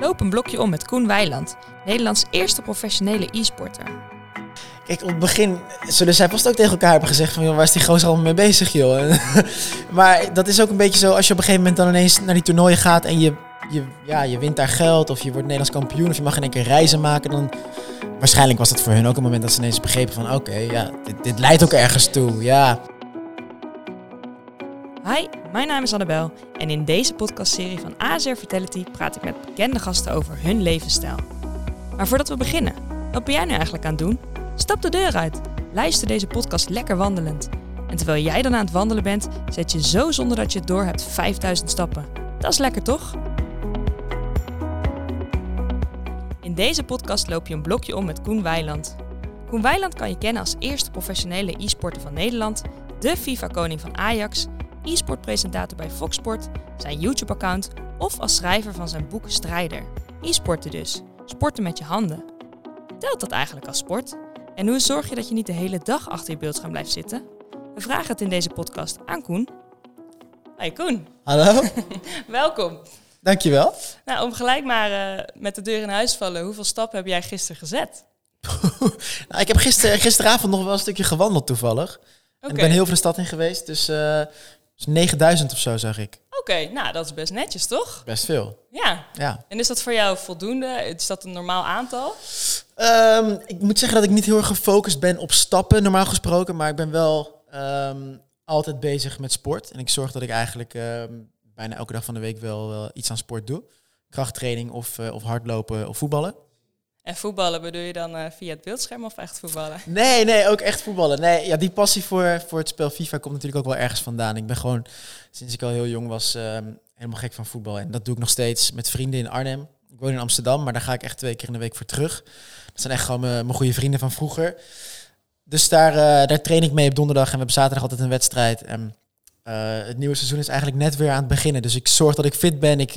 loop een blokje om met Koen Weiland, Nederlands eerste professionele e-sporter. Kijk, op het begin zullen zij vast ook tegen elkaar hebben gezegd van... Joh, waar is die gozer allemaal mee bezig, joh? maar dat is ook een beetje zo, als je op een gegeven moment dan ineens naar die toernooien gaat... en je, je, ja, je wint daar geld of je wordt Nederlands kampioen... of je mag in één keer reizen maken, dan... Waarschijnlijk was dat voor hun ook een moment dat ze ineens begrepen van... oké, ja, dit, dit leidt ook ergens toe, ja. Hi, mijn naam is Annabel en in deze podcastserie van ASR Vitality praat ik met bekende gasten over hun levensstijl. Maar voordat we beginnen, wat ben jij nu eigenlijk aan het doen? Stap de deur uit. Luister deze podcast lekker wandelend. En terwijl jij dan aan het wandelen bent, zet je zo zonder dat je het door hebt 5000 stappen. Dat is lekker toch? In deze podcast loop je een blokje om met Koen Weiland. Koen Weiland kan je kennen als eerste professionele e-sporter van Nederland, de FIFA-koning van Ajax, e-sportpresentator bij Fox Sport, zijn YouTube-account of als schrijver van zijn boek Strijder. E-sporten dus. Sporten met je handen. Telt dat eigenlijk als sport? En hoe zorg je dat je niet de hele dag achter je beeldscherm blijft zitten? We vragen het in deze podcast aan Koen. Hey Koen, Hallo, welkom. dankjewel. Nou, om gelijk maar eh, met de deur in huis te vallen, hoeveel stappen heb jij gisteren gezet? nou, ik heb gister, gisteravond nog wel een stukje gewandeld toevallig. En ik ben heel veel de stad in geweest, dus, eh, dus 9000 of zo zag ik. Oké, nou dat is best netjes toch? Best veel, Ja. ja. En is dat voor jou voldoende? Is dat een normaal aantal? Ehm, ik moet zeggen dat ik niet heel erg gefocust ben op stappen, normaal gesproken. Maar ik ben wel ehm, altijd bezig met sport. En ik zorg dat ik eigenlijk ehm, bijna elke dag van de week wel, wel iets aan sport doe. Krachttraining of, eh, of hardlopen of voetballen. En voetballen bedoel je dan eh, via het beeldscherm of echt voetballen? Nee, nee, ook echt voetballen. Nee, ja, die passie voor, voor het spel FIFA komt natuurlijk ook wel ergens vandaan. Ik ben gewoon, sinds ik al heel jong was, ehm, helemaal gek van voetbal. En dat doe ik nog steeds met vrienden in Arnhem. Ik woon in Amsterdam, maar daar ga ik echt twee keer in de week voor terug. Dat zijn echt gewoon mijn, goede vrienden van vroeger. Dus daar, eh, daar train ik mee op donderdag en we hebben zaterdag altijd een wedstrijd. En eh, het nieuwe seizoen is eigenlijk net weer aan het beginnen. Dus ik zorg dat ik fit ben. Ik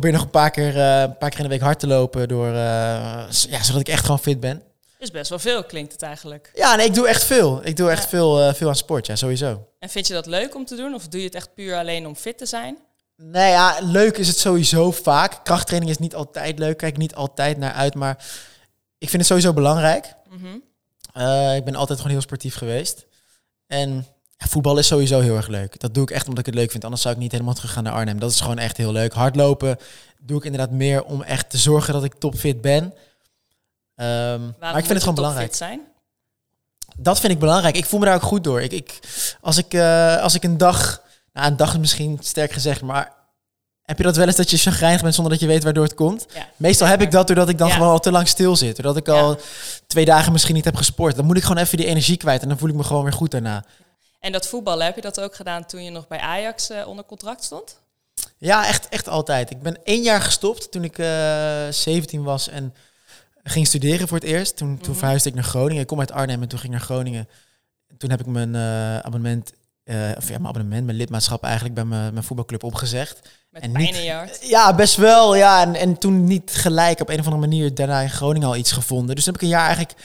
probeer nog een paar keer, eh, een paar keer in de week hard te lopen, door, eh, ja, zodat ik echt gewoon fit ben. Is best wel veel, klinkt het eigenlijk. Ja, nee, ik doe echt veel. Ik doe echt Ja. veel, eh, veel aan sport, ja, sowieso. En vind je dat leuk om te doen? Of doe je het echt puur alleen om fit te zijn? Nee, ja, leuk is het sowieso vaak. Krachttraining is niet altijd leuk, kijk niet altijd naar uit, maar ik vind het sowieso belangrijk. Mhm. Ik ben altijd gewoon heel sportief geweest. En voetbal is sowieso heel erg leuk. Dat doe ik echt omdat ik het leuk vind. Anders zou ik niet helemaal terug gaan naar Arnhem. Dat is gewoon echt heel leuk. Hardlopen doe ik inderdaad meer om echt te zorgen dat ik topfit ben. Ehm, maar ik vind het gewoon belangrijk. zijn? Dat vind ik belangrijk. Ik voel me daar ook goed door. Ik, ik, als, ik, eh, als ik een dag, nou een dag is misschien sterk gezegd, maar heb je dat wel eens dat je chagrijnig bent zonder dat je weet waardoor het komt? Ja. Meestal heb ik dat doordat ik dan Ja. gewoon al te lang stil zit. Doordat ik Ja. al twee dagen misschien niet heb gesport. Dan moet ik gewoon even die energie kwijt en dan voel ik me gewoon weer goed daarna. En dat voetballen, heb je dat ook gedaan toen je nog bij Ajax eh, onder contract stond? Ja, echt, echt altijd. Ik ben één jaar gestopt toen ik eh 17 was en ging studeren voor het eerst. Toen, toen Mhm. verhuisde ik naar Groningen. Ik kom uit Arnhem en toen ging ik naar Groningen. En toen heb ik mijn eh, abonnement, of ja, mijn abonnement, mijn lidmaatschap eigenlijk bij mijn, mijn voetbalclub opgezegd. Met En pijn niet- in je hart? Ja, best wel. Ja, en, en toen niet gelijk op een of andere manier daarna in Groningen al iets gevonden. Dus toen heb ik een jaar eigenlijk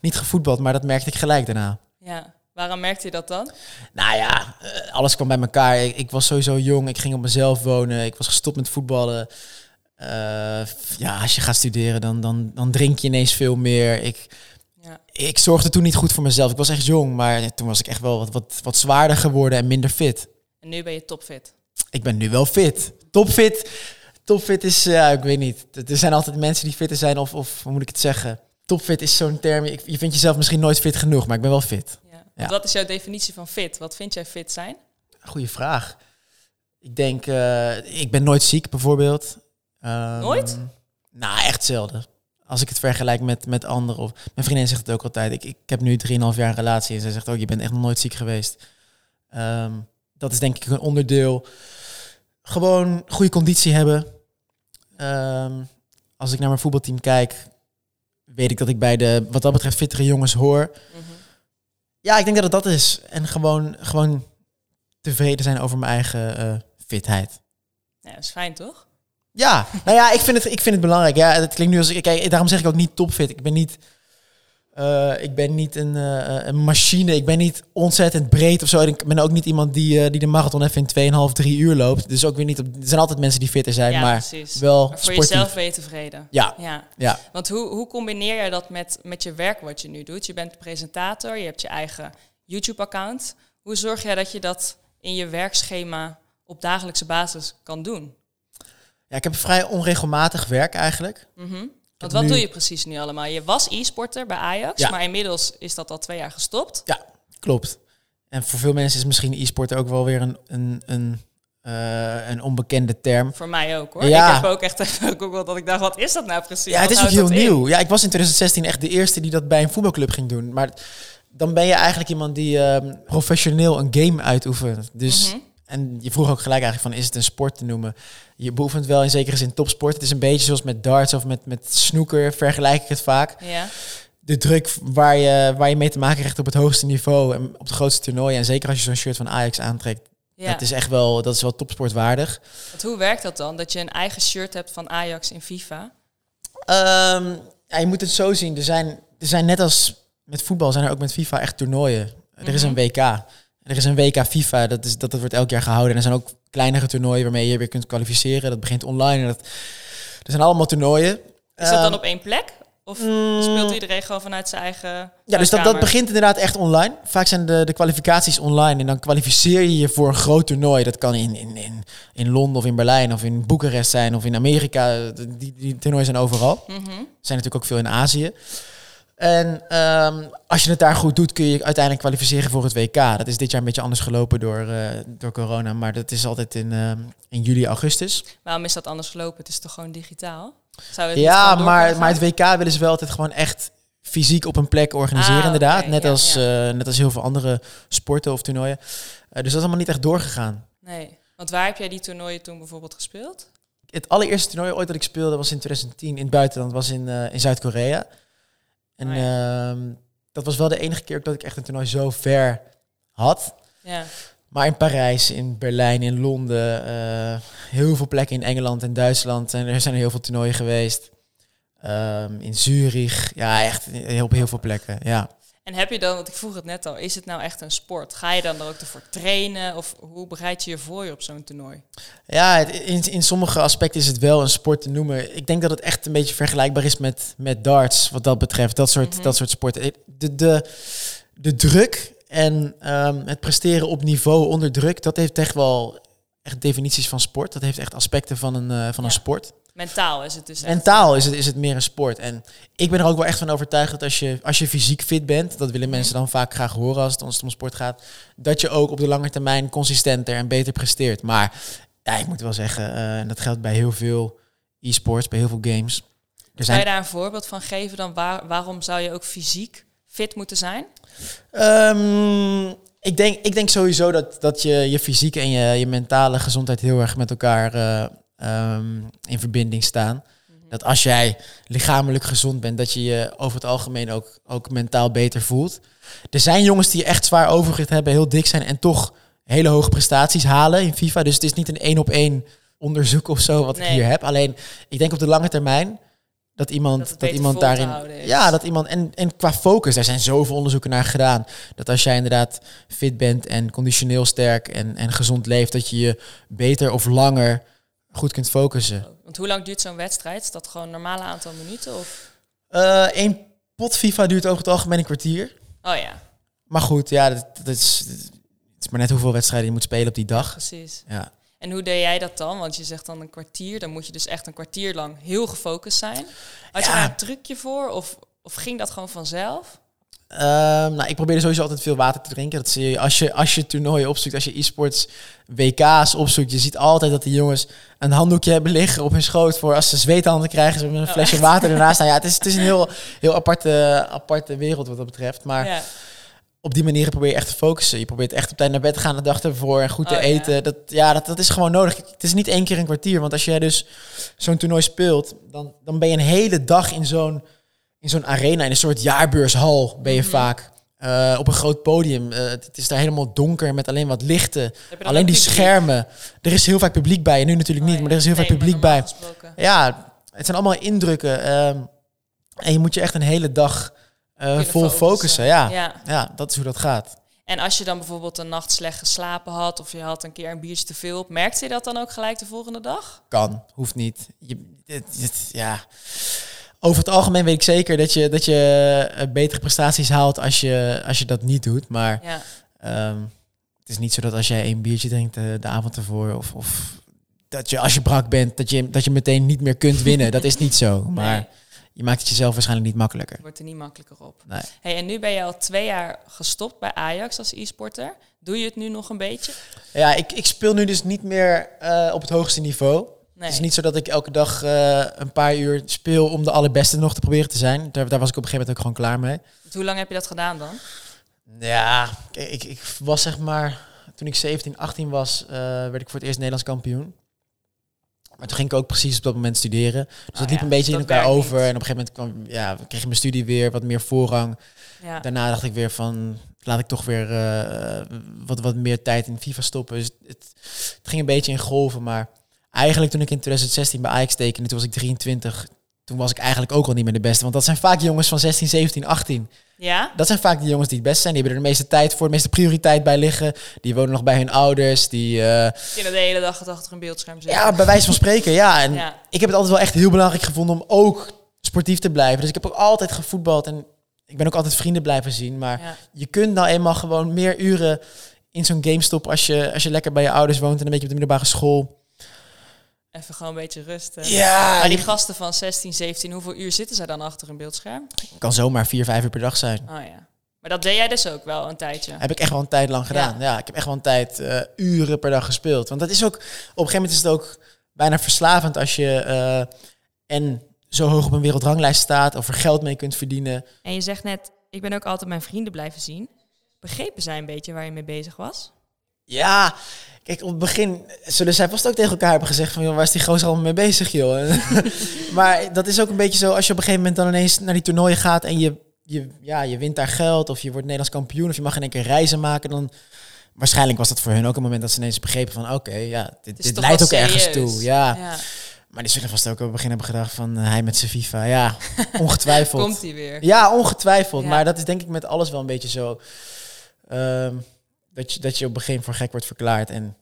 niet gevoetbald, maar dat merkte ik gelijk daarna. Ja. Waarom merkte je dat dan? Nou ja, eh, alles kwam bij elkaar. Ik, ik was sowieso jong, ik ging op mezelf wonen, ik was gestopt met voetballen. Eh, ja, als je gaat studeren, dan, dan, dan drink je ineens veel meer. Ik, Ja. ik zorgde toen niet goed voor mezelf. Ik was echt jong, maar toen was ik echt wel wat, wat, wat zwaarder geworden en minder fit. En nu ben je topfit. Ik ben nu wel fit. Topfit. Topfit is, ja, ik weet niet. Er zijn altijd mensen die fitter zijn, of, of hoe moet ik het zeggen? Topfit is zo'n term. Ik, je vindt jezelf misschien nooit fit genoeg, maar ik ben wel fit. Ja. Wat is jouw definitie van fit? Wat vind jij fit zijn? Goeie vraag. Ik denk, eh, ik ben nooit ziek bijvoorbeeld. Ehm, Nooit? Nou, echt zelden. Als ik het vergelijk met, met anderen. Of, mijn vriendin zegt het ook altijd. Ik, ik heb nu 3,5 jaar een relatie. En zij zegt ook, je bent echt nog nooit ziek geweest. Ehm, dat is denk ik een onderdeel. Gewoon goede conditie hebben. Ehm, als ik naar mijn voetbalteam kijk, weet ik dat ik bij de, wat dat betreft, fittere jongens hoor. Mhm. Ja, ik denk dat het dat is. En gewoon, gewoon tevreden zijn over mijn eigen eh, fitheid. Ja, dat is fijn toch? Ja, nou ja, ik vind het, ik vind het belangrijk. Ja, het klinkt nu als ik kijk, daarom zeg ik ook niet topfit. Ik ben niet Eh, ik ben niet een, eh, een machine. Ik ben niet ontzettend breed of zo. Ik ben ook niet iemand die, eh, die de marathon even in 2,5, 3 uur loopt. Dus ook weer niet op. Er zijn altijd mensen die fitter zijn, ja, maar precies. wel Maar voor sportief. jezelf ben je tevreden. Ja, Ja. ja. Want hoe, hoe combineer je dat met, met je werk wat je nu doet? Je bent presentator, je hebt je eigen YouTube-account. Hoe zorg jij dat je dat in je werkschema op dagelijkse basis kan doen? ja, ik heb vrij onregelmatig werk eigenlijk. Heb Want wat nu- doe je precies nu allemaal? Je was e-sporter bij Ajax, Ja. maar inmiddels is dat al twee jaar gestopt. Ja, klopt. En voor veel mensen is misschien e-sport ook wel weer een, een, een, eh, een onbekende term. Voor mij ook hoor. Ja. Ik heb ook echt even gegoogeld dat ik dacht, wat is dat nou precies? Ja, het is ook heel in? nieuw. Ja, ik was in 2016 echt de eerste die dat bij een voetbalclub ging doen. Maar dan ben je eigenlijk iemand die ehm, professioneel een game uitoefent. Dus, Mhm. En je vroeg ook gelijk eigenlijk van, is het een sport te noemen? Je beoefent wel in zekere zin topsport. Het is een beetje zoals met darts of met, met snooker, vergelijk ik het vaak. Ja. De druk waar je, waar je mee te maken krijgt op het hoogste niveau en op de grootste toernooien. En zeker als je zo'n shirt van Ajax aantrekt, ja. dat is echt wel, dat is wel topsportwaardig. Want hoe werkt dat dan? Dat je een eigen shirt hebt van Ajax in FIFA? Ehm, ja, je moet het zo zien. Er zijn, er zijn net als met voetbal, zijn er ook met FIFA echt toernooien. Er is een Mhm. WK. Er is een WK FIFA. Dat, is, dat, dat wordt elk jaar gehouden. En er zijn ook kleinere toernooien waarmee je weer kunt kwalificeren. Dat begint online. En dat, er zijn allemaal toernooien. Is dat dan Ehm, op één plek? Of mm, speelt iedereen gewoon vanuit zijn eigen Ja, dus dat, dat begint inderdaad echt online. Vaak zijn de, de kwalificaties online. En dan kwalificeer je je voor een groot toernooi. Dat kan in, in, in, in Londen of in Berlijn of in Boekarest zijn of in Amerika. Die, die toernooien zijn overal. Er zijn natuurlijk ook veel in Azië. En ehm, als je het daar goed doet, kun je uiteindelijk kwalificeren voor het WK. Dat is dit jaar een beetje anders gelopen door, eh, door corona. Maar dat is altijd in, ehm, in juli, augustus. Waarom is dat anders gelopen? Het is toch gewoon digitaal? Zou het Ja, maar, maar het? WK willen ze wel altijd gewoon echt fysiek op een plek organiseren, Ah, inderdaad. net, ja, als, ja. eh, net als heel veel andere sporten of toernooien. Eh, dus dat is allemaal niet echt doorgegaan. Nee. Want waar heb jij die toernooien toen bijvoorbeeld gespeeld? Het allereerste toernooi ooit dat ik speelde was in 2010 in het buitenland, was in, in Zuid-Korea. En Oh ehm, dat was wel de enige keer dat ik echt een toernooi zo ver had. Ja. Maar in Parijs, in Berlijn, in Londen, eh, heel veel plekken in Engeland en Duitsland. En er zijn er heel veel toernooien geweest. Ehm, in Zurich, ja, echt heel, op heel veel plekken. Ja. En heb je dan, want ik vroeg het net al, is het nou echt een sport? Ga je dan er ook ervoor trainen? Of hoe bereid je je voor op zo'n toernooi? Ja, in, in sommige aspecten is het wel een sport te noemen. Ik denk dat het echt een beetje vergelijkbaar is met, met darts, wat dat betreft. Dat soort, Mhm. dat soort sporten. De, de, de druk en ehm, het presteren op niveau onder druk, dat heeft echt wel echt definities van sport. Dat heeft echt aspecten van een, eh, van een sport. Mentaal is het dus. Mentaal is het, is het meer een sport. En ik ben er ook wel echt van overtuigd dat als je, als je fysiek fit bent, dat willen Mhm. mensen dan vaak graag horen als het, het om sport gaat, dat je ook op de lange termijn consistenter en beter presteert. Maar ja, ik moet wel zeggen, eh, en dat geldt bij heel veel e-sports, bij heel veel games. Er Zou je zijn, daar een voorbeeld van geven dan? Waar, waarom zou je ook fysiek fit moeten zijn? Ehm, ik, denk, ik denk sowieso dat, dat je, je fysieke en je, je mentale gezondheid heel erg met elkaar eh, ehm, in verbinding staan. Dat als jij lichamelijk gezond bent, dat je je over het algemeen ook, ook mentaal beter voelt. Er zijn jongens die echt zwaar overgewicht hebben, heel dik zijn en toch hele hoge prestaties halen in FIFA. Dus het is niet een één op één onderzoek of zo wat ik hier heb. Alleen, ik denk op de lange termijn dat iemand, Dat iemand daarin. Ja, dat iemand. En, en qua focus, daar zijn zoveel onderzoeken naar gedaan. Dat als jij inderdaad fit bent en conditioneel sterk en, en gezond leeft, dat je je beter of langer goed kunt focussen. Want hoe lang duurt zo'n wedstrijd? Is dat gewoon een normale aantal minuten? Of? Eén pot FIFA duurt over het algemeen een kwartier. Oh ja, Maar goed, ja, dat, dat is, het is maar net hoeveel wedstrijden je moet spelen op die dag. precies. Ja. En hoe deed jij dat dan? Want je zegt dan een kwartier. Dan moet je dus echt een kwartier lang heel gefocust zijn. Had je Ja. daar een trucje voor? Of, of ging dat gewoon vanzelf? Ehm, nou, ik probeer sowieso altijd veel water te drinken. Dat zie je als je, als je toernooien opzoekt, als je e-sports WK's opzoekt. Je ziet altijd dat die jongens een handdoekje hebben liggen op hun schoot voor als ze zweethanden krijgen. Ze hebben een Oh, flesje echt? water ernaast. Nou ja, het is, het is een heel, heel aparte, aparte wereld wat dat betreft. Maar ja. op die manier probeer je echt te focussen. Je probeert echt op tijd naar bed te gaan de dag ervoor en goed te Oh, ja. eten. Dat, ja, dat, dat is gewoon nodig. Het is niet één keer een kwartier. Want als jij dus zo'n toernooi speelt, dan, dan ben je een hele dag in zo'n in zo'n arena, in een soort jaarbeurshal ben je Mhm. vaak. Eh, op een groot podium. Eh, het is daar helemaal donker met alleen wat lichten. Alleen die publiek? schermen. Er is heel vaak publiek bij. En nu natuurlijk niet, Oh, ja. maar er is heel Nee, vaak publiek bij. gesproken. Ja, het zijn allemaal indrukken. ehm, en je moet je echt een hele dag eh, vol focussen. Ja. ja. ja, dat is hoe dat gaat. En als je dan bijvoorbeeld een nacht slecht geslapen had of je had een keer een biertje te veel op, merkte je dat dan ook gelijk de volgende dag? Kan, hoeft niet. Je, het, het- ja. Over het algemeen weet ik zeker dat je, dat je eh, betere prestaties haalt als je, als je dat niet doet. Maar Ja. ehm, het is niet zo dat als jij een biertje drinkt eh, de avond ervoor... Of, of dat je als je brak bent, dat je, dat je meteen niet meer kunt winnen. dat is niet zo. Maar Nee. je maakt het jezelf waarschijnlijk niet makkelijker. Wordt er niet makkelijker op. Nee. Hey, en nu ben je al twee jaar gestopt bij Ajax als e-sporter. Doe je het nu nog een beetje? Ja, ik, ik speel nu dus niet meer eh, op het hoogste niveau. Nee. Het is niet zo dat ik elke dag eh, een paar uur speel om de allerbeste nog te proberen te zijn. Daar, daar was ik op een gegeven moment ook gewoon klaar mee. Hoe lang heb je dat gedaan dan? Ja, ik, ik was zeg maar... Toen ik 17, 18 was, eh, werd ik voor het eerst Nederlands kampioen. Maar toen ging ik ook precies op dat moment studeren. Dus Oh dat liep ja, een beetje in elkaar over. niet. En op een gegeven moment kwam, ja, kreeg ik mijn studie weer wat meer voorrang. Ja. Daarna dacht ik weer van, laat ik toch weer eh, wat, wat meer tijd in FIFA stoppen. Dus het, het ging een beetje in golven. Maar eigenlijk toen ik in 2016 bij Ajax tekende, toen was ik 23. Toen was ik eigenlijk ook al niet meer de beste. Want dat zijn vaak jongens van 16, 17, 18. Ja? Dat zijn vaak de jongens die het best zijn. Die hebben er de meeste tijd voor, de meeste prioriteit bij liggen. Die wonen nog bij hun ouders. Die, eh, Kunnen de hele dag achter een beeldscherm zitten. ja, bij wijze van spreken, ja. En Ja. ik heb het altijd wel echt heel belangrijk gevonden om ook sportief te blijven. Dus ik heb ook altijd gevoetbald en ik ben ook altijd vrienden blijven zien. Maar Ja. je kunt nou eenmaal gewoon meer uren in zo'n game stoppen als je, als je lekker bij je ouders woont en een beetje op de middelbare school. Even gewoon een beetje rusten. Ja, Maar die gasten van 16, 17, hoeveel uur zitten zij dan achter een beeldscherm? kan zomaar vier, vijf uur per dag zijn. Oh ja. Maar dat deed jij dus ook wel een tijdje. Heb ik echt wel een tijd lang gedaan. Ja, ik heb echt wel een tijd eh, uren per dag gespeeld. Want dat is ook, op een gegeven moment is het ook bijna verslavend als je eh, en zo hoog op een wereldranglijst staat of er geld mee kunt verdienen. En je zegt net, ik ben ook altijd mijn vrienden blijven zien. Begrepen zij een beetje waar je mee bezig was? Ja, kijk, op het begin zullen zij vast ook tegen elkaar hebben gezegd van, joh, waar is die gozer allemaal mee bezig, joh? maar dat is ook een beetje zo, als je op een gegeven moment dan ineens naar die toernooien gaat en je, je, ja, je wint daar geld of je wordt Nederlands kampioen of je mag in één keer reizen maken, dan waarschijnlijk was dat voor hun ook een moment dat ze ineens begrepen van, oké, ja, dit, dit leidt ook ergens toe. Ja. ja. maar die zullen vast ook op het begin hebben gedacht van, eh, hij met zijn FIFA, ja, ongetwijfeld. Komt hij weer. Ja, ongetwijfeld. Ja. Maar dat is denk ik met alles wel een beetje zo. ehm, dat, je, dat je op een gegeven moment voor gek wordt verklaard. En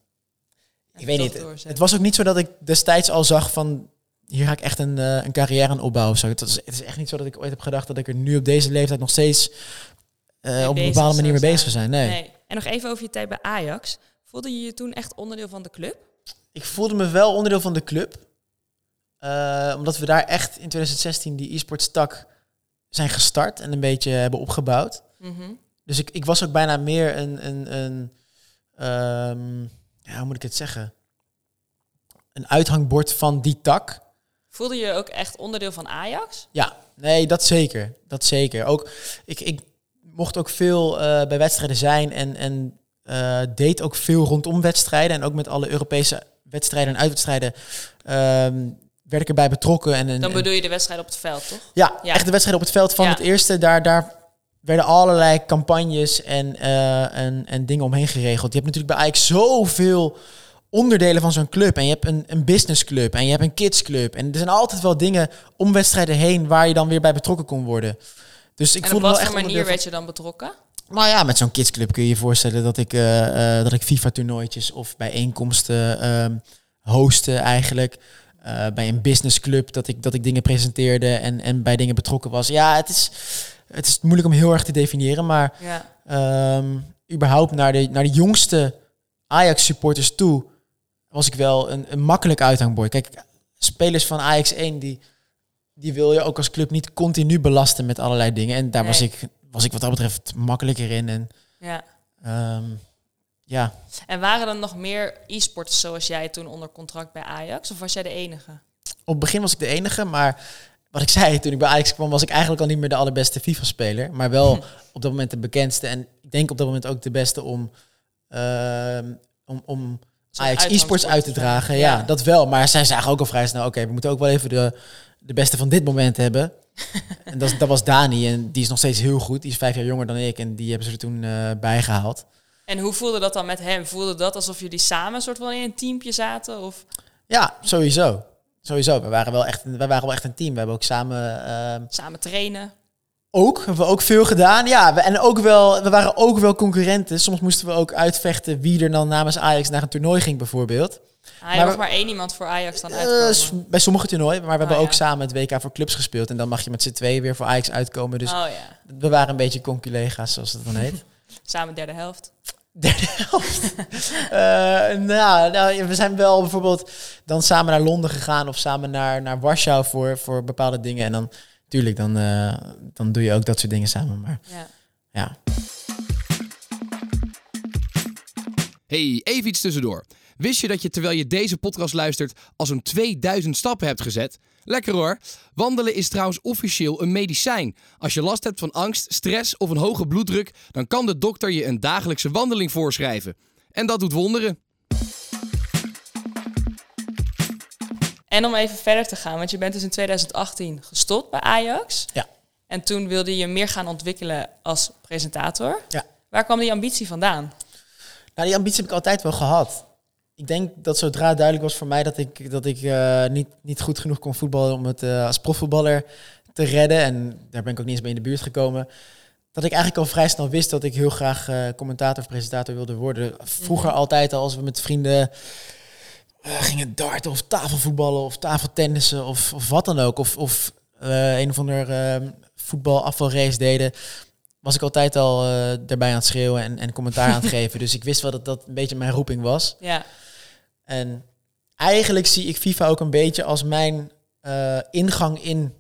ik weet niet. doorzetten. Het was ook niet zo dat ik destijds al zag van... Hier ga ik echt een, eh, een carrière aan opbouwen. Zo. Het, was, het is echt niet zo dat ik ooit heb gedacht dat ik er nu op deze leeftijd nog steeds eh, op een bepaalde manier mee bezig zou zijn. Nee. Nee. En nog even over je tijd bij Ajax. Voelde je je toen echt onderdeel van de club? Ik voelde me wel onderdeel van de club. Eh, omdat we daar echt in 2016 die e-sports tak zijn gestart en een beetje hebben opgebouwd. Mhm. Dus ik, ik was ook bijna meer een, een, een ehm, ja, hoe moet ik het zeggen? Een uithangbord van die tak. Voelde je ook echt onderdeel van Ajax? Ja, nee, dat zeker. Dat zeker. Ook, ik, ik mocht ook veel eh, bij wedstrijden zijn en, en eh, deed ook veel rondom wedstrijden. En ook met alle Europese wedstrijden en uitwedstrijden ehm, werd ik erbij betrokken. En, en, Dan bedoel je de wedstrijd op het veld, toch? Ja, Ja. echt de wedstrijd op het veld van Ja. het eerste. Daar, daar werden allerlei campagnes en, eh, en, en dingen omheen geregeld. Je hebt natuurlijk bij Ajax zoveel onderdelen van zo'n club. En je hebt een, een businessclub en je hebt een kidsclub. En er zijn altijd wel dingen om wedstrijden heen waar je dan weer bij betrokken kon worden. Dus ik en op voelde me wat wel voor echt manier onderdeel werd je dan betrokken? van- Nou ja, met zo'n kidsclub kun je je voorstellen dat ik, eh, eh, dat ik FIFA-toernooitjes of bijeenkomsten ehm hosten eigenlijk. Bij een businessclub dat ik, dat ik dingen presenteerde en, en bij dingen betrokken was. Ja, het is, het is moeilijk om heel erg te definiëren, maar Ja. ehm, überhaupt naar de, naar de jongste Ajax-supporters toe was ik wel een, een makkelijk uithangbord. Kijk, spelers van Ajax 1, die, die wil je ook als club niet continu belasten met allerlei dingen. En daar was, ik, was ik wat dat betreft makkelijker in. En ja. ehm, ja, En waren er nog meer e-sporters zoals jij toen onder contract bij Ajax? Of was jij de enige? op het begin was ik de enige, maar wat ik zei toen ik bij Ajax kwam, was ik eigenlijk al niet meer de allerbeste FIFA-speler. Maar wel op dat moment de bekendste. En ik denk op dat moment ook de beste om, ehm, om, om Ajax e-sports uit te dragen. Ja. dat wel. Maar zij zagen ook al vrij snel, oké, we moeten ook wel even de, de beste van dit moment hebben. en dat, dat was Dani. En die is nog steeds heel goed. Die is vijf jaar jonger dan ik. En die hebben ze er toen eh bijgehaald. En hoe voelde dat dan met hem? Voelde dat alsof jullie samen soort van in een teampje zaten? Of? Ja, sowieso. Sowieso. We waren wel echt, we waren wel echt een team. We hebben ook samen... ehm, Samen trainen. Ook, hebben we ook veel gedaan. Ja, we, en ook wel, we waren ook wel concurrenten. Soms moesten we ook uitvechten wie er dan namens Ajax naar een toernooi ging bijvoorbeeld. Hij Maar we- maar één iemand voor Ajax dan Eh, uitkomen. bij sommige toernooien, maar we hebben Oh, ook ja. samen het WK voor clubs gespeeld. En dan mag je met z'n tweeën weer voor Ajax uitkomen. Dus oh ja, we waren een beetje conculega's, zoals het dan heet. samen derde helft. Derde helft. Eh, nou, nou, we zijn wel bijvoorbeeld dan samen naar Londen gegaan of samen naar, naar Warschau voor, voor bepaalde dingen. En dan, tuurlijk, dan, eh, dan doe je ook dat soort dingen samen. Maar Ja. ja, Hey, even iets tussendoor. Wist je dat je terwijl je deze podcast luistert al zo'n 2000 stappen hebt gezet? Lekker hoor. Wandelen is trouwens officieel een medicijn. Als je last hebt van angst, stress of een hoge bloeddruk, dan kan de dokter je een dagelijkse wandeling voorschrijven. En dat doet wonderen. En om even verder te gaan, want je bent dus in 2018 gestopt bij Ajax. Ja. En toen wilde je meer gaan ontwikkelen als presentator. Ja. Waar kwam die ambitie vandaan? Nou, die ambitie heb ik altijd wel gehad. Ik denk dat zodra duidelijk was voor mij dat ik, dat ik eh, niet, niet goed genoeg kon voetballen om het eh, als profvoetballer te redden. En daar ben ik ook niet eens mee in de buurt gekomen. Dat ik eigenlijk al vrij snel wist dat ik heel graag eh, commentator of presentator wilde worden. Vroeger altijd al als we met vrienden gingen darten of tafelvoetballen of tafeltennissen of, of wat dan ook. Of, of een of ander eh, voetbalafvalrace deden was ik altijd al eh erbij aan het schreeuwen en, en commentaar aan het geven. Dus ik wist wel dat dat een beetje mijn roeping was. Ja, En eigenlijk zie ik FIFA ook een beetje als mijn eh, ingang in,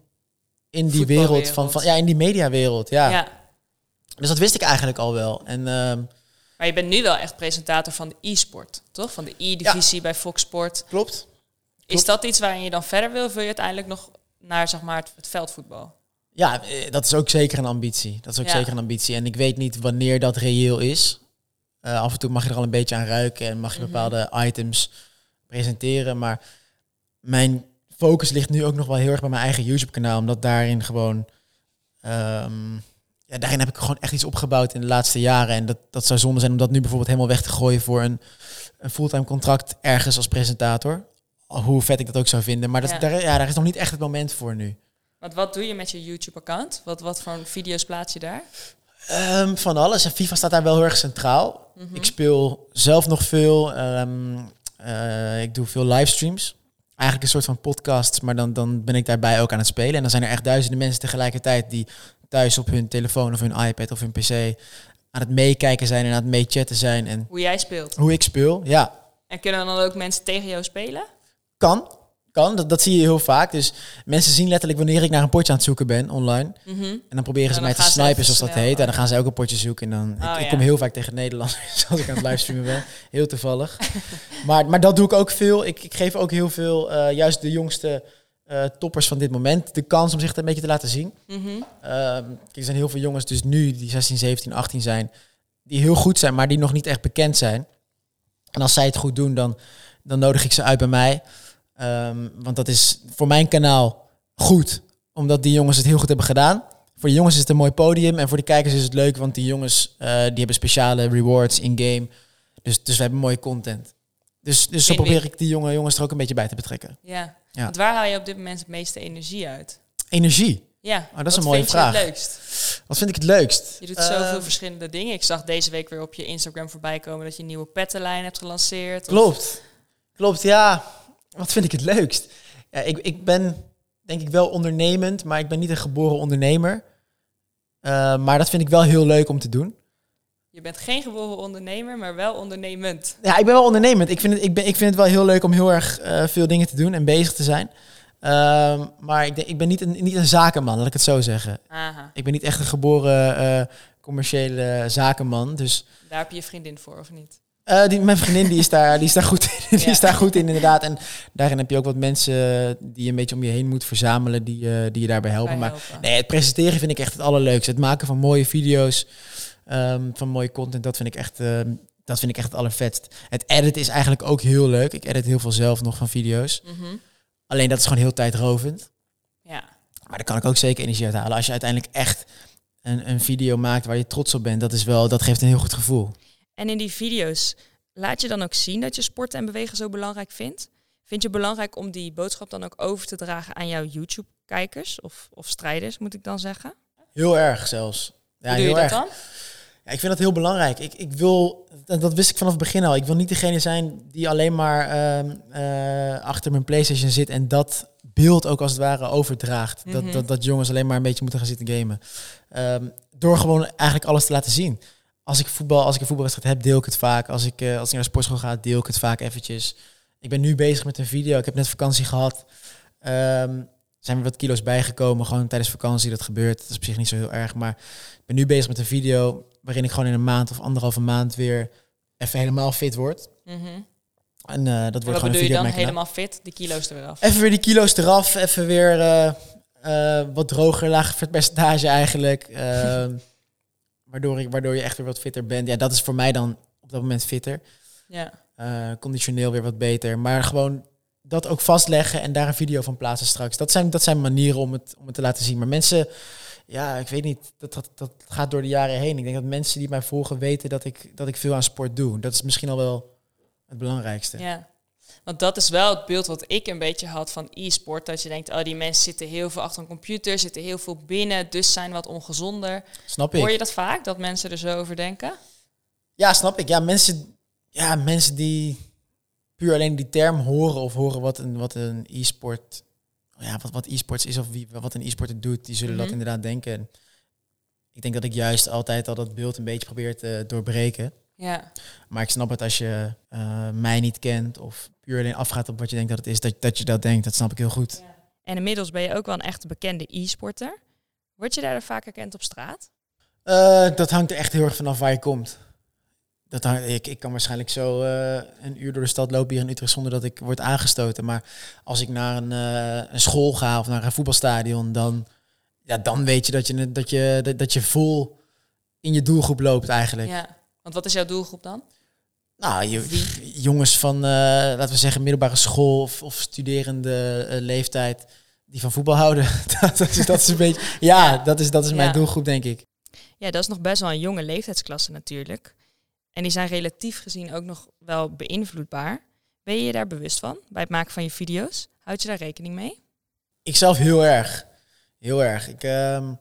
in die wereld van, van ja, in die mediawereld. Ja. ja. Dus dat wist ik eigenlijk al wel. En ehm, Maar je bent nu wel echt presentator van de e-sport, toch? Van de e-divisie bij Fox Sport. klopt. Is dat iets waarin je dan verder wil? Of wil je uiteindelijk nog naar zeg maar, het, het veldvoetbal? Ja, eh, dat is ook zeker een ambitie. Dat is ook Ja. zeker een ambitie. En ik weet niet wanneer dat reëel is. Eh, af en toe mag je er al een beetje aan ruiken en mag je Mhm. bepaalde items presenteren. Maar mijn focus ligt nu ook nog wel heel erg bij mijn eigen YouTube-kanaal. Omdat daarin gewoon... ehm, ja, daarin heb ik gewoon echt iets opgebouwd in de laatste jaren. En dat, dat zou zonde zijn om dat nu bijvoorbeeld helemaal weg te gooien voor een, een fulltime contract ergens als presentator. Hoe vet ik dat ook zou vinden. Maar dat, Ja. Daar, ja, daar is nog niet echt het moment voor nu. Want wat doe je met je YouTube-account? Wat, wat voor video's plaats je daar? Ehm, van alles. En FIFA staat daar wel heel erg centraal. Ik speel zelf nog veel. ehm, eh, ik doe veel livestreams. Eigenlijk een soort van podcasts, maar dan, dan ben ik daarbij ook aan het spelen. En dan zijn er echt duizenden mensen tegelijkertijd die thuis op hun telefoon of hun iPad of hun PC aan het meekijken zijn en aan het meechatten zijn. En Hoe jij speelt. hoe ik speel, ja, En kunnen dan ook mensen tegen jou spelen? kan. Kan, dat, dat zie je heel vaak. Dus mensen zien letterlijk wanneer ik naar een potje aan het zoeken ben online. Mhm. En dan proberen ze dan mij te snipen, zoals dat heet. En dan gaan ze ook een potje zoeken. En dan, ik, Oh, ik kom heel vaak tegen Nederlanders als ik aan het livestreamen ben. Heel toevallig. maar, maar dat doe ik ook veel. Ik, ik geef ook heel veel, eh, juist de jongste eh, toppers van dit moment, de kans om zich een beetje te laten zien. Mhm. Ehm, er zijn heel veel jongens dus nu, die 16, 17, 18 zijn, die heel goed zijn, maar die nog niet echt bekend zijn. En als zij het goed doen, dan, dan nodig ik ze uit bij mij. Ehm, want dat is voor mijn kanaal goed, omdat die jongens het heel goed hebben gedaan. Voor de jongens is het een mooi podium en voor de kijkers is het leuk, want die jongens eh, die hebben speciale rewards in-game. Dus, dus we hebben mooie content. Dus, dus zo probeer ik die jonge jongens er ook een beetje bij te betrekken. Ja. Ja. Want waar haal je op dit moment het meeste energie uit? Energie. Ja, Oh, dat is wat een mooie vind je vraag. het leukst? Wat vind ik het leukst? Je doet zoveel Ehm, verschillende dingen. Ik zag deze week weer op je Instagram voorbij komen dat je een nieuwe pettenlijn hebt gelanceerd. Of- Klopt. Klopt, ja. Wat vind ik het leukst? Ja, ik, ik ben denk ik wel ondernemend, maar ik ben niet een geboren ondernemer. Eh, maar dat vind ik wel heel leuk om te doen. Je bent geen geboren ondernemer, maar wel ondernemend. Ja, ik ben wel ondernemend. Ik vind het, ik ben, ik vind het wel heel leuk om heel erg eh, veel dingen te doen en bezig te zijn. Ehm, maar ik, denk, ik ben niet een, niet een zakenman, laat ik het zo zeggen. Aha, Ik ben niet echt een geboren eh, commerciële zakenman. Dus daar heb je je vriendin voor, of niet? Eh, die, mijn vriendin die is, daar, die, is daar goed in, die Ja. is daar goed in, inderdaad. En daarin heb je ook wat mensen die je een beetje om je heen moet verzamelen, die, eh, die je daarbij helpen. Maar nee, het presenteren vind ik echt het allerleukste. Het maken van mooie video's, ehm, van mooie content, dat vind ik echt, ehm, dat vind ik echt het allervetst. Het editen is eigenlijk ook heel leuk. Ik edit heel veel zelf nog van video's. Mhm. Alleen dat is gewoon heel tijdrovend. Ja. Maar daar kan ik ook zeker energie uit halen. Als je uiteindelijk echt een, een video maakt waar je trots op bent, dat, is wel, dat geeft een heel goed gevoel. En in die video's laat je dan ook zien dat je sporten en bewegen zo belangrijk vindt? Vind je het belangrijk om die boodschap dan ook over te dragen aan jouw YouTube-kijkers of, of strijders, moet ik dan zeggen? Heel erg zelfs. Ja, Hoe doe je heel dat erg. dan? Ja, ik vind dat heel belangrijk. Ik, ik wil, dat, dat wist ik vanaf het begin al. Ik wil niet degene zijn die alleen maar ehm, eh, achter mijn PlayStation zit en dat beeld ook als het ware overdraagt. Mhm. dat, dat, dat jongens alleen maar een beetje moeten gaan zitten gamen. Ehm, door gewoon eigenlijk alles te laten zien. Als ik voetbal, als ik een voetbalwedstrijd heb, deel ik het vaak. Als ik, eh, als ik naar de sportschool ga, deel ik het vaak eventjes. Ik ben nu bezig met een video. Ik heb net vakantie gehad. Ehm zijn er wat kilo's bijgekomen, gewoon tijdens vakantie. Dat gebeurt. Dat is op zich niet zo heel erg. Maar ik ben nu bezig met een video waarin ik gewoon in een maand of anderhalve maand weer even helemaal fit word. Mhm. En eh, dat wordt En wat gewoon bedoel je dan? Helemaal fit, die kilo's er weer af. Even weer die kilo's eraf, even weer eh, wat droger, lager vetpercentage eigenlijk. Waardoor, ik, waardoor je echt weer wat fitter bent. Ja, dat is voor mij dan op dat moment fitter. Ja. Eh, conditioneel weer wat beter. Maar gewoon dat ook vastleggen en daar een video van plaatsen straks. Dat zijn, dat zijn manieren om het, om het te laten zien. Maar mensen, ja, ik weet niet, dat, dat, dat gaat door de jaren heen. Ik denk dat mensen die mij volgen weten dat ik, dat ik veel aan sport doe. Dat is misschien al wel het belangrijkste. Ja. Want dat is wel het beeld wat ik een beetje had van e-sport. Dat je denkt, oh, die mensen zitten heel veel achter een computer, zitten heel veel binnen, dus zijn wat ongezonder. Snap ik? Hoor je dat vaak, dat mensen er zo over denken? Ja, snap ik. Ja, mensen, ja, mensen die puur alleen die term horen of horen wat een, wat een e-sport, ja, wat, wat e-sports is of wie, wat een e-sporter doet, die zullen dat Mhm. inderdaad denken. En ik denk dat ik juist altijd al dat beeld een beetje probeer te doorbreken. Ja. Maar ik snap het als je eh, mij niet kent of puur alleen afgaat op wat je denkt dat het is, dat, dat je dat denkt. Dat snap ik heel goed. En inmiddels ben je ook wel een echte bekende e-sporter. Word je daar vaak herkend op straat? Eh, dat hangt er echt heel erg vanaf waar je komt. Dat hangt- ik, ik kan waarschijnlijk zo eh, een uur door de stad lopen hier in Utrecht zonder dat ik word aangestoten. Maar als ik naar een, een school ga of naar een voetbalstadion, dan, ja, dan weet je dat je, dat, je dat, dat je vol in je doelgroep loopt eigenlijk. Ja. Want wat is jouw doelgroep dan? Nou, je, jongens van, eh, laten we zeggen, middelbare school of, of studerende eh, leeftijd die van voetbal houden. dat, is, dat is een beetje, ja, dat is, dat is mijn Ja. doelgroep, denk ik. Ja, dat is nog best wel een jonge leeftijdsklasse natuurlijk. En die zijn relatief gezien ook nog wel beïnvloedbaar. Ben je je daar bewust van bij het maken van je video's? Houd je daar rekening mee? Ik zelf heel erg. Heel erg. Ik ehm,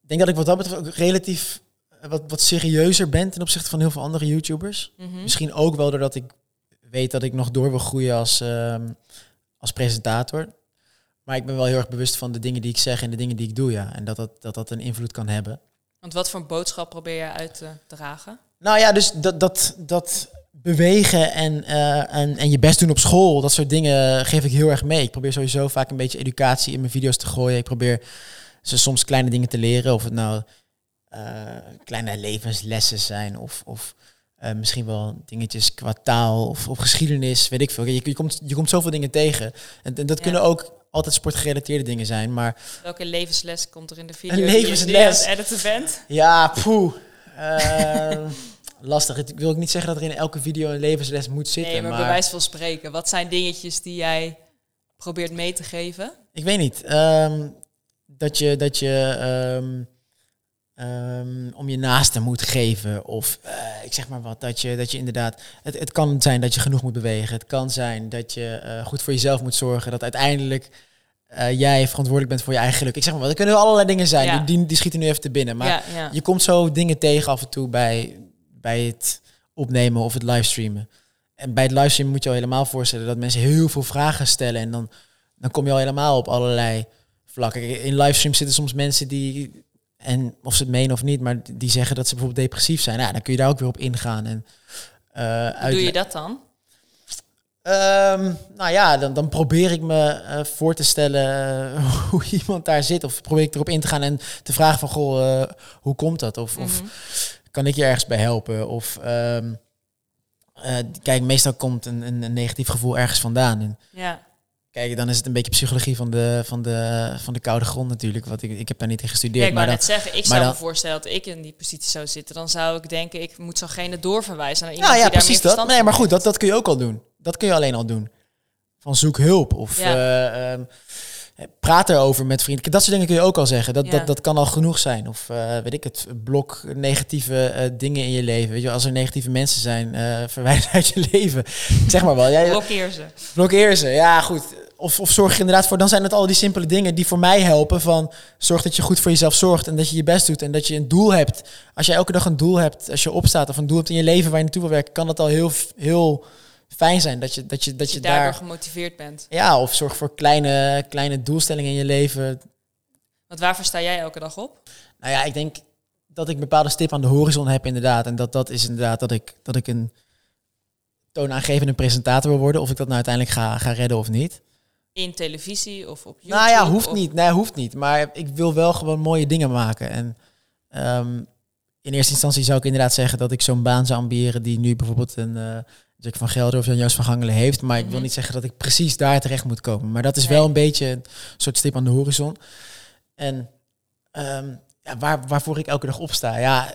denk dat ik wat dat betreft ook relatief wat, wat serieuzer ben ten opzichte van heel veel andere YouTubers. Mhm. Misschien ook wel doordat ik weet dat ik nog door wil groeien als, ehm, als presentator. Maar ik ben wel heel erg bewust van de dingen die ik zeg en de dingen die ik doe, ja. En dat dat, dat, dat een invloed kan hebben. Want wat voor boodschap probeer je uit te dragen? Nou ja, dus dat, dat, dat bewegen en, eh, en, en je best doen op school, dat soort dingen geef ik heel erg mee. Ik probeer sowieso vaak een beetje educatie in mijn video's te gooien. Ik probeer ze soms kleine dingen te leren, of het nou kleine levenslessen zijn of, of eh, misschien wel dingetjes qua taal of, of geschiedenis, weet ik veel. Je, je, komt, je komt zoveel dingen tegen. En, en dat Ja. kunnen ook altijd sportgerelateerde dingen zijn, maar Welke levensles komt er in de video? Een je- die je levensles. editen bent? Ja, poeh. Eh, lastig. Ik wil ook niet zeggen dat er in elke video een levensles moet zitten. Nee, maar, maar bij wijze van spreken. Wat zijn dingetjes die jij probeert mee te geven? ik weet niet. ehm, dat je, dat je ehm, ehm, om je naasten moet geven. Of eh, ik zeg maar wat. Dat je, dat je inderdaad. Het, het kan zijn dat je genoeg moet bewegen. Het kan zijn dat je eh, goed voor jezelf moet zorgen. Dat uiteindelijk eh, jij verantwoordelijk bent voor je eigen geluk. Ik zeg maar wat. Er kunnen allerlei dingen zijn. Ja. Die, die, schieten nu even te binnen. Maar ja, ja. Je komt zo dingen tegen af en toe bij, bij het opnemen of het livestreamen. En bij het livestreamen moet je al helemaal voorstellen dat mensen heel veel vragen stellen. En dan, dan kom je al helemaal op allerlei vlakken. In livestreams zitten soms mensen die, en of ze het menen of niet, maar die zeggen dat ze bijvoorbeeld depressief zijn. Nou, dan kun je daar ook weer op ingaan. En, eh, Hoe doe je dat dan? Ehm, nou ja, dan, dan probeer ik me eh, voor te stellen eh, hoe iemand daar zit. Of probeer ik erop in te gaan en te vragen van, goh, hoe komt dat? Of, of Mhm. kan ik je ergens bij helpen? Of ehm, eh, kijk, meestal komt een, een, een negatief gevoel ergens vandaan. En Ja, kijk, dan is het een beetje psychologie van de, van de, van de koude grond natuurlijk. Want ik, ik heb daar niet in gestudeerd. ik wou maar net zeggen, ik maar zou me voorstellen dat ik in die positie zou zitten. Dan zou ik denken, ik moet zo'ngene doorverwijzen naar iemand ja, ja, die daar precies meer dat. Nee, maar goed, dat, dat kun je ook al doen. Dat kun je alleen al doen. Van zoek hulp of Ja. eh, ehm, praat erover met vrienden. Dat soort dingen kun je ook al zeggen. Dat, Ja. dat, dat kan al genoeg zijn. Of eh, weet ik het, blok negatieve eh, dingen in je leven. Weet je, als er negatieve mensen zijn, verwijder uit je leven. Zeg maar wel. Jij, Blokkeer ze. Blokkeer ze, ja goed. Of, of zorg er inderdaad voor, dan zijn het al die simpele dingen die voor mij helpen. Van zorg dat je goed voor jezelf zorgt en dat je je best doet en dat je een doel hebt. Als je elke dag een doel hebt, als je opstaat of een doel hebt in je leven waar je naartoe wil werken, kan dat al heel, heel fijn zijn. Dat je, dat je, dat Dat je, je daardoor daar. gemotiveerd bent. Ja, of zorg voor kleine, kleine doelstellingen in je leven. Want waarvoor sta jij elke dag op? Nou ja, ik denk dat ik een bepaalde stip aan de horizon heb inderdaad. En dat dat is inderdaad dat ik, dat ik een toonaangevende presentator wil worden. Of ik dat nou uiteindelijk ga, ga redden of niet. In televisie of op YouTube? nou ja, hoeft of- niet. Nee, hoeft niet. Maar ik wil wel gewoon mooie dingen maken. En ehm, in eerste instantie zou ik inderdaad zeggen dat ik zo'n baan zou ambiëren die nu bijvoorbeeld een uh, Jack van Gelder of een Joost van Gangelen heeft. Maar ik wil Mhm. niet zeggen dat ik precies daar terecht moet komen. Maar dat is Nee. wel een beetje een soort stip aan de horizon. En ehm, ja, waar, waarvoor ik elke dag opsta. Ja,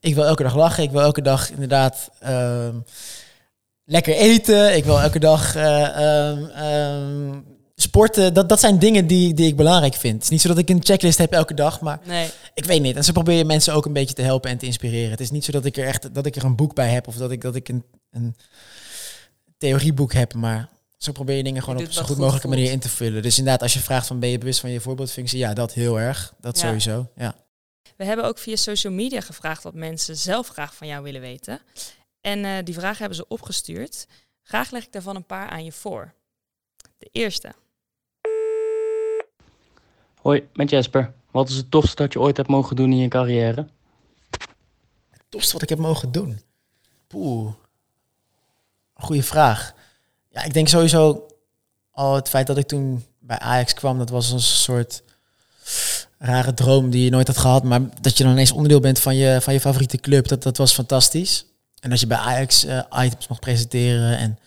ik wil elke dag lachen. Ik wil elke dag inderdaad ehm, lekker eten. Ik wil elke dag eh, sporten. Dat, dat zijn dingen die, die ik belangrijk vind. Het is niet zo dat ik een checklist heb elke dag, maar Nee, ik weet niet. En ze proberen mensen ook een beetje te helpen en te inspireren. Het is niet zo dat ik er echt dat ik er een boek bij heb of dat ik, dat ik een, een theorieboek heb, maar zo probeer je dingen gewoon Je op zo goed goed mogelijke voelt. manier in te vullen. Dus inderdaad, als je vraagt van ben je bewust van je voorbeeldfunctie, ja, dat heel erg. Dat Ja. sowieso. Ja. We hebben ook via social media gevraagd wat mensen zelf graag van jou willen weten. En eh, die vragen hebben ze opgestuurd. Graag leg ik daarvan een paar aan je voor. De eerste. Hoi, met Jesper. Wat is het tofste dat je ooit hebt mogen doen in je carrière? Het tofste wat ik heb mogen doen. Poeh. Goeie vraag. Ja, ik denk sowieso al het feit dat ik toen bij Ajax kwam, dat was een soort rare droom die je nooit had gehad. Maar dat je dan ineens onderdeel bent van je, van je favoriete club, dat, dat was fantastisch. En als je bij Ajax eh, items mocht presenteren en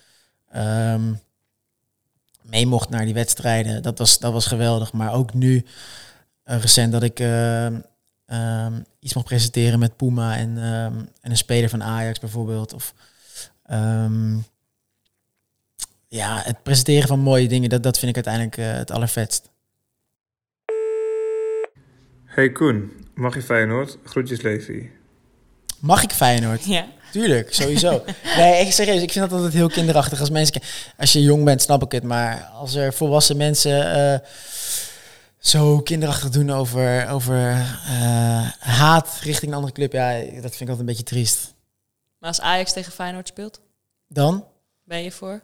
ehm, mee mocht naar die wedstrijden, dat was, dat was geweldig. Maar ook nu, eh, recent, dat ik ehm, ehm, iets mocht presenteren met Puma en, ehm, en een speler van Ajax bijvoorbeeld. Of ehm, ja, het presenteren van mooie dingen, dat, dat vind ik uiteindelijk eh, het allervetst. Hey Koen, mag je Feyenoord? Groetjes Levi. Mag ik Feyenoord? Ja. Tuurlijk, sowieso. nee, ik serieus, ik vind dat altijd heel kinderachtig. Als mensen, als je jong bent, snap ik het. Maar als er volwassen mensen eh, zo kinderachtig doen over, over eh, haat richting een andere club, ja, dat vind ik altijd een beetje triest. Maar als Ajax tegen Feyenoord speelt, Dan? ben je voor?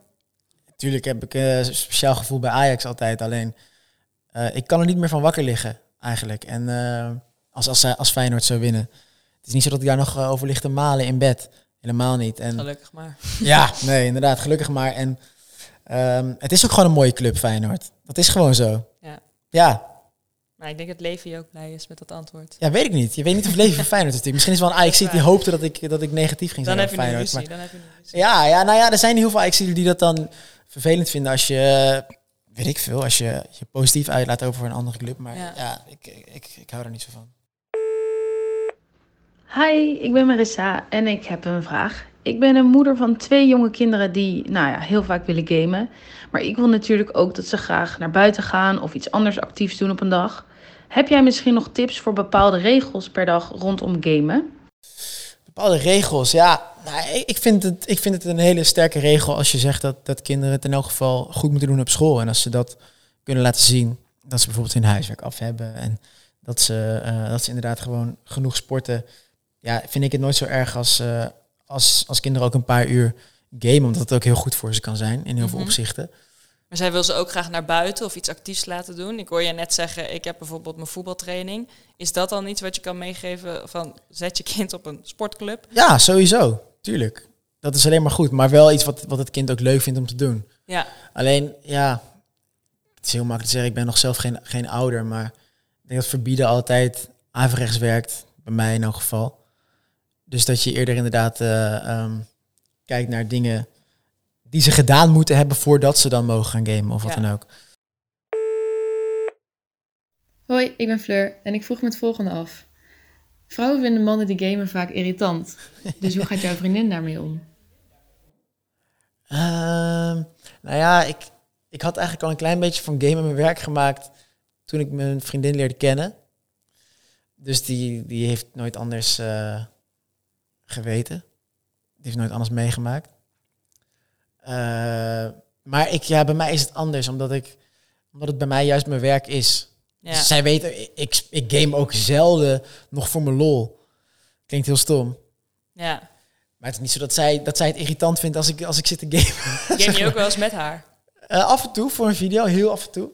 Tuurlijk heb ik een speciaal gevoel bij Ajax altijd. Alleen, eh, ik kan er niet meer van wakker liggen, eigenlijk. En als, als, als Feyenoord zou winnen. Het is niet zo dat ik daar nog eh, over lig te malen in bed. Helemaal niet. En, Gelukkig maar. ja, nee, inderdaad, gelukkig maar. En ehm, het is ook gewoon een mooie club, Feyenoord. Dat is gewoon zo. Ja. Ja, Maar ik denk dat Levi ook blij is met dat antwoord. ja weet ik niet. Je weet niet of Levi van Feyenoord is. natuurlijk. Misschien is wel een Ajax die hoopte dat ik, dat ik negatief ging Dan zijn heb je Feyenoord. ruzie. maar- Dan heb je een ruzie. Ja, ja, nou ja, er zijn heel veel ajax die dat dan vervelend vinden als je, weet ik veel, als je je positief uitlaat over een andere club. Maar Ja. ja, ik, ik, ik hou er niet zo van. Hi, ik ben Marissa en ik heb een vraag. Ik ben een moeder van twee jonge kinderen die nou ja, heel vaak willen gamen. Maar ik wil natuurlijk ook dat ze graag naar buiten gaan of iets anders actiefs doen op een dag. Heb jij misschien nog tips voor bepaalde regels per dag rondom gamen? Bepaalde regels, ja. Nou, ik, vind het, ik vind het een hele sterke regel als je zegt dat, dat kinderen het in elk geval goed moeten doen op school. En als ze dat kunnen laten zien, dat ze bijvoorbeeld hun huiswerk af hebben. En dat ze, eh, dat ze inderdaad gewoon genoeg sporten. Ja, vind ik het nooit zo erg als, eh, als, als kinderen ook een paar uur gamen. Omdat het ook heel goed voor ze kan zijn in heel veel Mhm. opzichten. Maar zij wil ze ook graag naar buiten of iets actiefs laten doen. Ik hoor je net zeggen, ik heb bijvoorbeeld mijn voetbaltraining. Is dat dan iets wat je kan meegeven van zet je kind op een sportclub? Ja, sowieso. Tuurlijk. Dat is alleen maar goed. Maar wel iets wat, wat het kind ook leuk vindt om te doen. Ja, Alleen, ja, het is heel makkelijk te zeggen. Ik ben nog zelf geen, geen ouder. Maar ik denk dat verbieden altijd averechts werkt. Bij mij in elk geval. Dus dat je eerder inderdaad eh, ehm, kijkt naar dingen die ze gedaan moeten hebben voordat ze dan mogen gaan gamen of wat Ja. dan ook. Hoi, ik ben Fleur en ik vroeg me het volgende af. Vrouwen vinden mannen die gamen vaak irritant. Dus hoe gaat jouw vriendin daarmee om? Ehm, nou ja, ik, ik had eigenlijk al een klein beetje van gamen mijn werk gemaakt toen ik mijn vriendin leerde kennen. Dus die, die heeft nooit anders eh, geweten. Die heeft nooit anders meegemaakt. Eh, Maar ik, ja, bij mij is het anders, omdat, ik, omdat het bij mij juist mijn werk is. Ja. Dus zij weten, ik- ik, game ook zelden nog voor mijn lol. Klinkt heel stom. ja. Maar het is niet zo dat zij, dat zij het irritant vindt als ik, als ik zit te gamen. Game je ook wel eens met haar? Eh, af en toe voor een video, heel af en toe.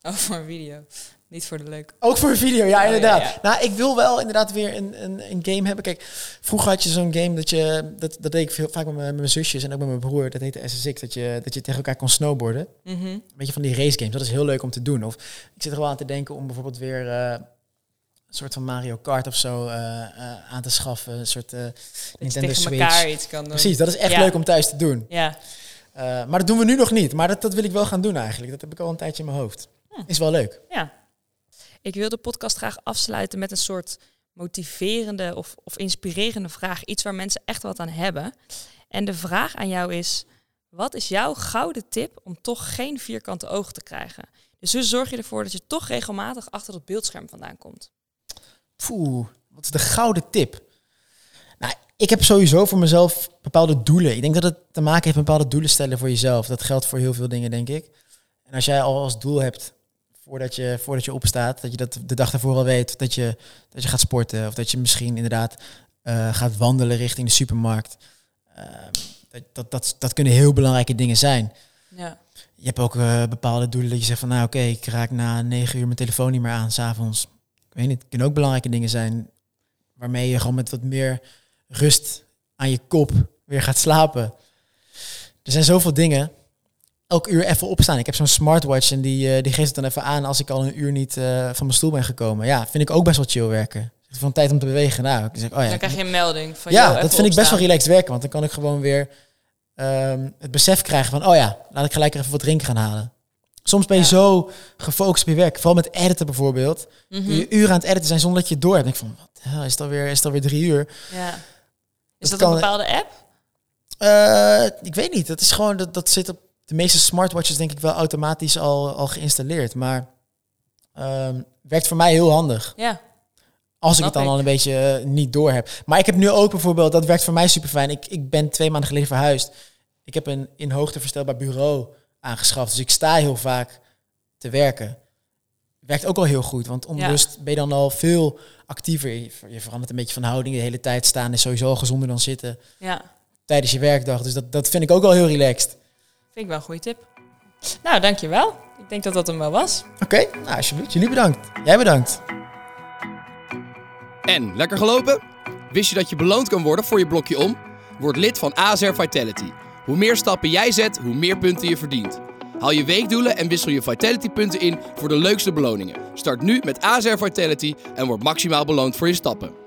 Oh, voor een video. Niet voor de leuk. Ook voor een video, ja, Oh, inderdaad. ja, ja. Nou, ik wil wel inderdaad weer een, een, een game hebben. Kijk, vroeger had je zo'n game dat je... Dat, dat deed ik veel, vaak met mijn, met mijn zusjes en ook met mijn broer. Dat heette SSX, dat je, dat je tegen elkaar kon snowboarden. Mhm. Een beetje van die race games. Dat is heel leuk om te doen. Of ik zit er wel aan te denken om bijvoorbeeld weer... eh, een soort van Mario Kart of zo eh, eh, aan te schaffen. Een soort Nintendo Switch. elkaar iets kan doen. Precies, dat is echt leuk om thuis te doen. Ja. Maar dat doen we nu nog niet. Maar dat, dat wil ik wel gaan doen eigenlijk. Dat heb ik al een tijdje in mijn hoofd. Hm. Is wel leuk. Ja. Ik wil de podcast graag afsluiten met een soort motiverende of, of inspirerende vraag. Iets waar mensen echt wat aan hebben. En de vraag aan jou is: wat is jouw gouden tip om toch geen vierkante ogen te krijgen? Dus hoe zorg je ervoor dat je toch regelmatig achter het beeldscherm vandaan komt? Poeh, wat is de gouden tip? Nou, ik heb sowieso voor mezelf bepaalde doelen. Ik denk dat het te maken heeft met bepaalde doelen stellen voor jezelf. Dat geldt voor heel veel dingen, denk ik. En als jij al als doel hebt, voordat je, voordat je opstaat, dat je dat de dag daarvoor al weet, dat je, dat je gaat sporten. Of dat je misschien inderdaad eh, gaat wandelen richting de supermarkt. Dat, dat, dat, dat kunnen heel belangrijke dingen zijn. Ja. Je hebt ook eh, bepaalde doelen dat je zegt van nou oké, ik raak na negen uur mijn telefoon niet meer aan s'avonds. Ik weet niet, het kunnen ook belangrijke dingen zijn waarmee je gewoon met wat meer rust aan je kop weer gaat slapen. Er zijn zoveel dingen. Elk uur even opstaan. Ik heb zo'n smartwatch en die, eh, die geeft het dan even aan als ik al een uur niet eh, van mijn stoel ben gekomen. Ja, vind ik ook best wel chill werken. Van tijd om te bewegen. Nou, ik zeg, oh ja, Dan krijg je een melding van ja, "Yo, dat vind ik best wel opstaan." relaxed werken. Want dan kan ik gewoon weer ehm, het besef krijgen van... oh ja, laat ik gelijk even wat drinken gaan halen. Soms ben je Ja. zo gefocust op je werk. Vooral met editen bijvoorbeeld. Mhm. Je uren aan het editen zijn zonder dat je het door hebt. Ik van, wat hel, is het alweer, is het alweer drie uur? Ja. Is Dat dat, een bepaalde app? Eh, ik weet niet. Dat is gewoon, dat, dat zit op de meeste smartwatches denk ik wel automatisch al, al geïnstalleerd. Maar ehm, werkt voor mij heel handig. Ja. Als ik het dan ik. al een beetje eh, niet door heb. Maar ik heb nu ook bijvoorbeeld, dat werkt voor mij super fijn. Ik, ik ben twee maanden geleden verhuisd. Ik heb een in hoogte verstelbaar bureau aangeschaft. Dus ik sta heel vaak te werken. Werkt ook al heel goed, want onrust ben je dan al veel actiever. Je, je verandert een beetje van houding. De hele tijd staan is sowieso al gezonder dan zitten Ja. tijdens je werkdag. Dus dat, dat vind ik ook al heel relaxed. Vind ik wel een goede tip. Nou, dankjewel. Ik denk dat dat hem wel was. Oké, nou alsjeblieft. Jullie bedankt. Jij bedankt. En, lekker gelopen? Wist je dat je beloond kan worden voor je blokje om? Word lid van ASR Vitality. Hoe meer stappen jij zet, hoe meer punten je verdient. Haal je weekdoelen en wissel je Vitality punten in voor de leukste beloningen. Start nu met ASR Vitality en word maximaal beloond voor je stappen.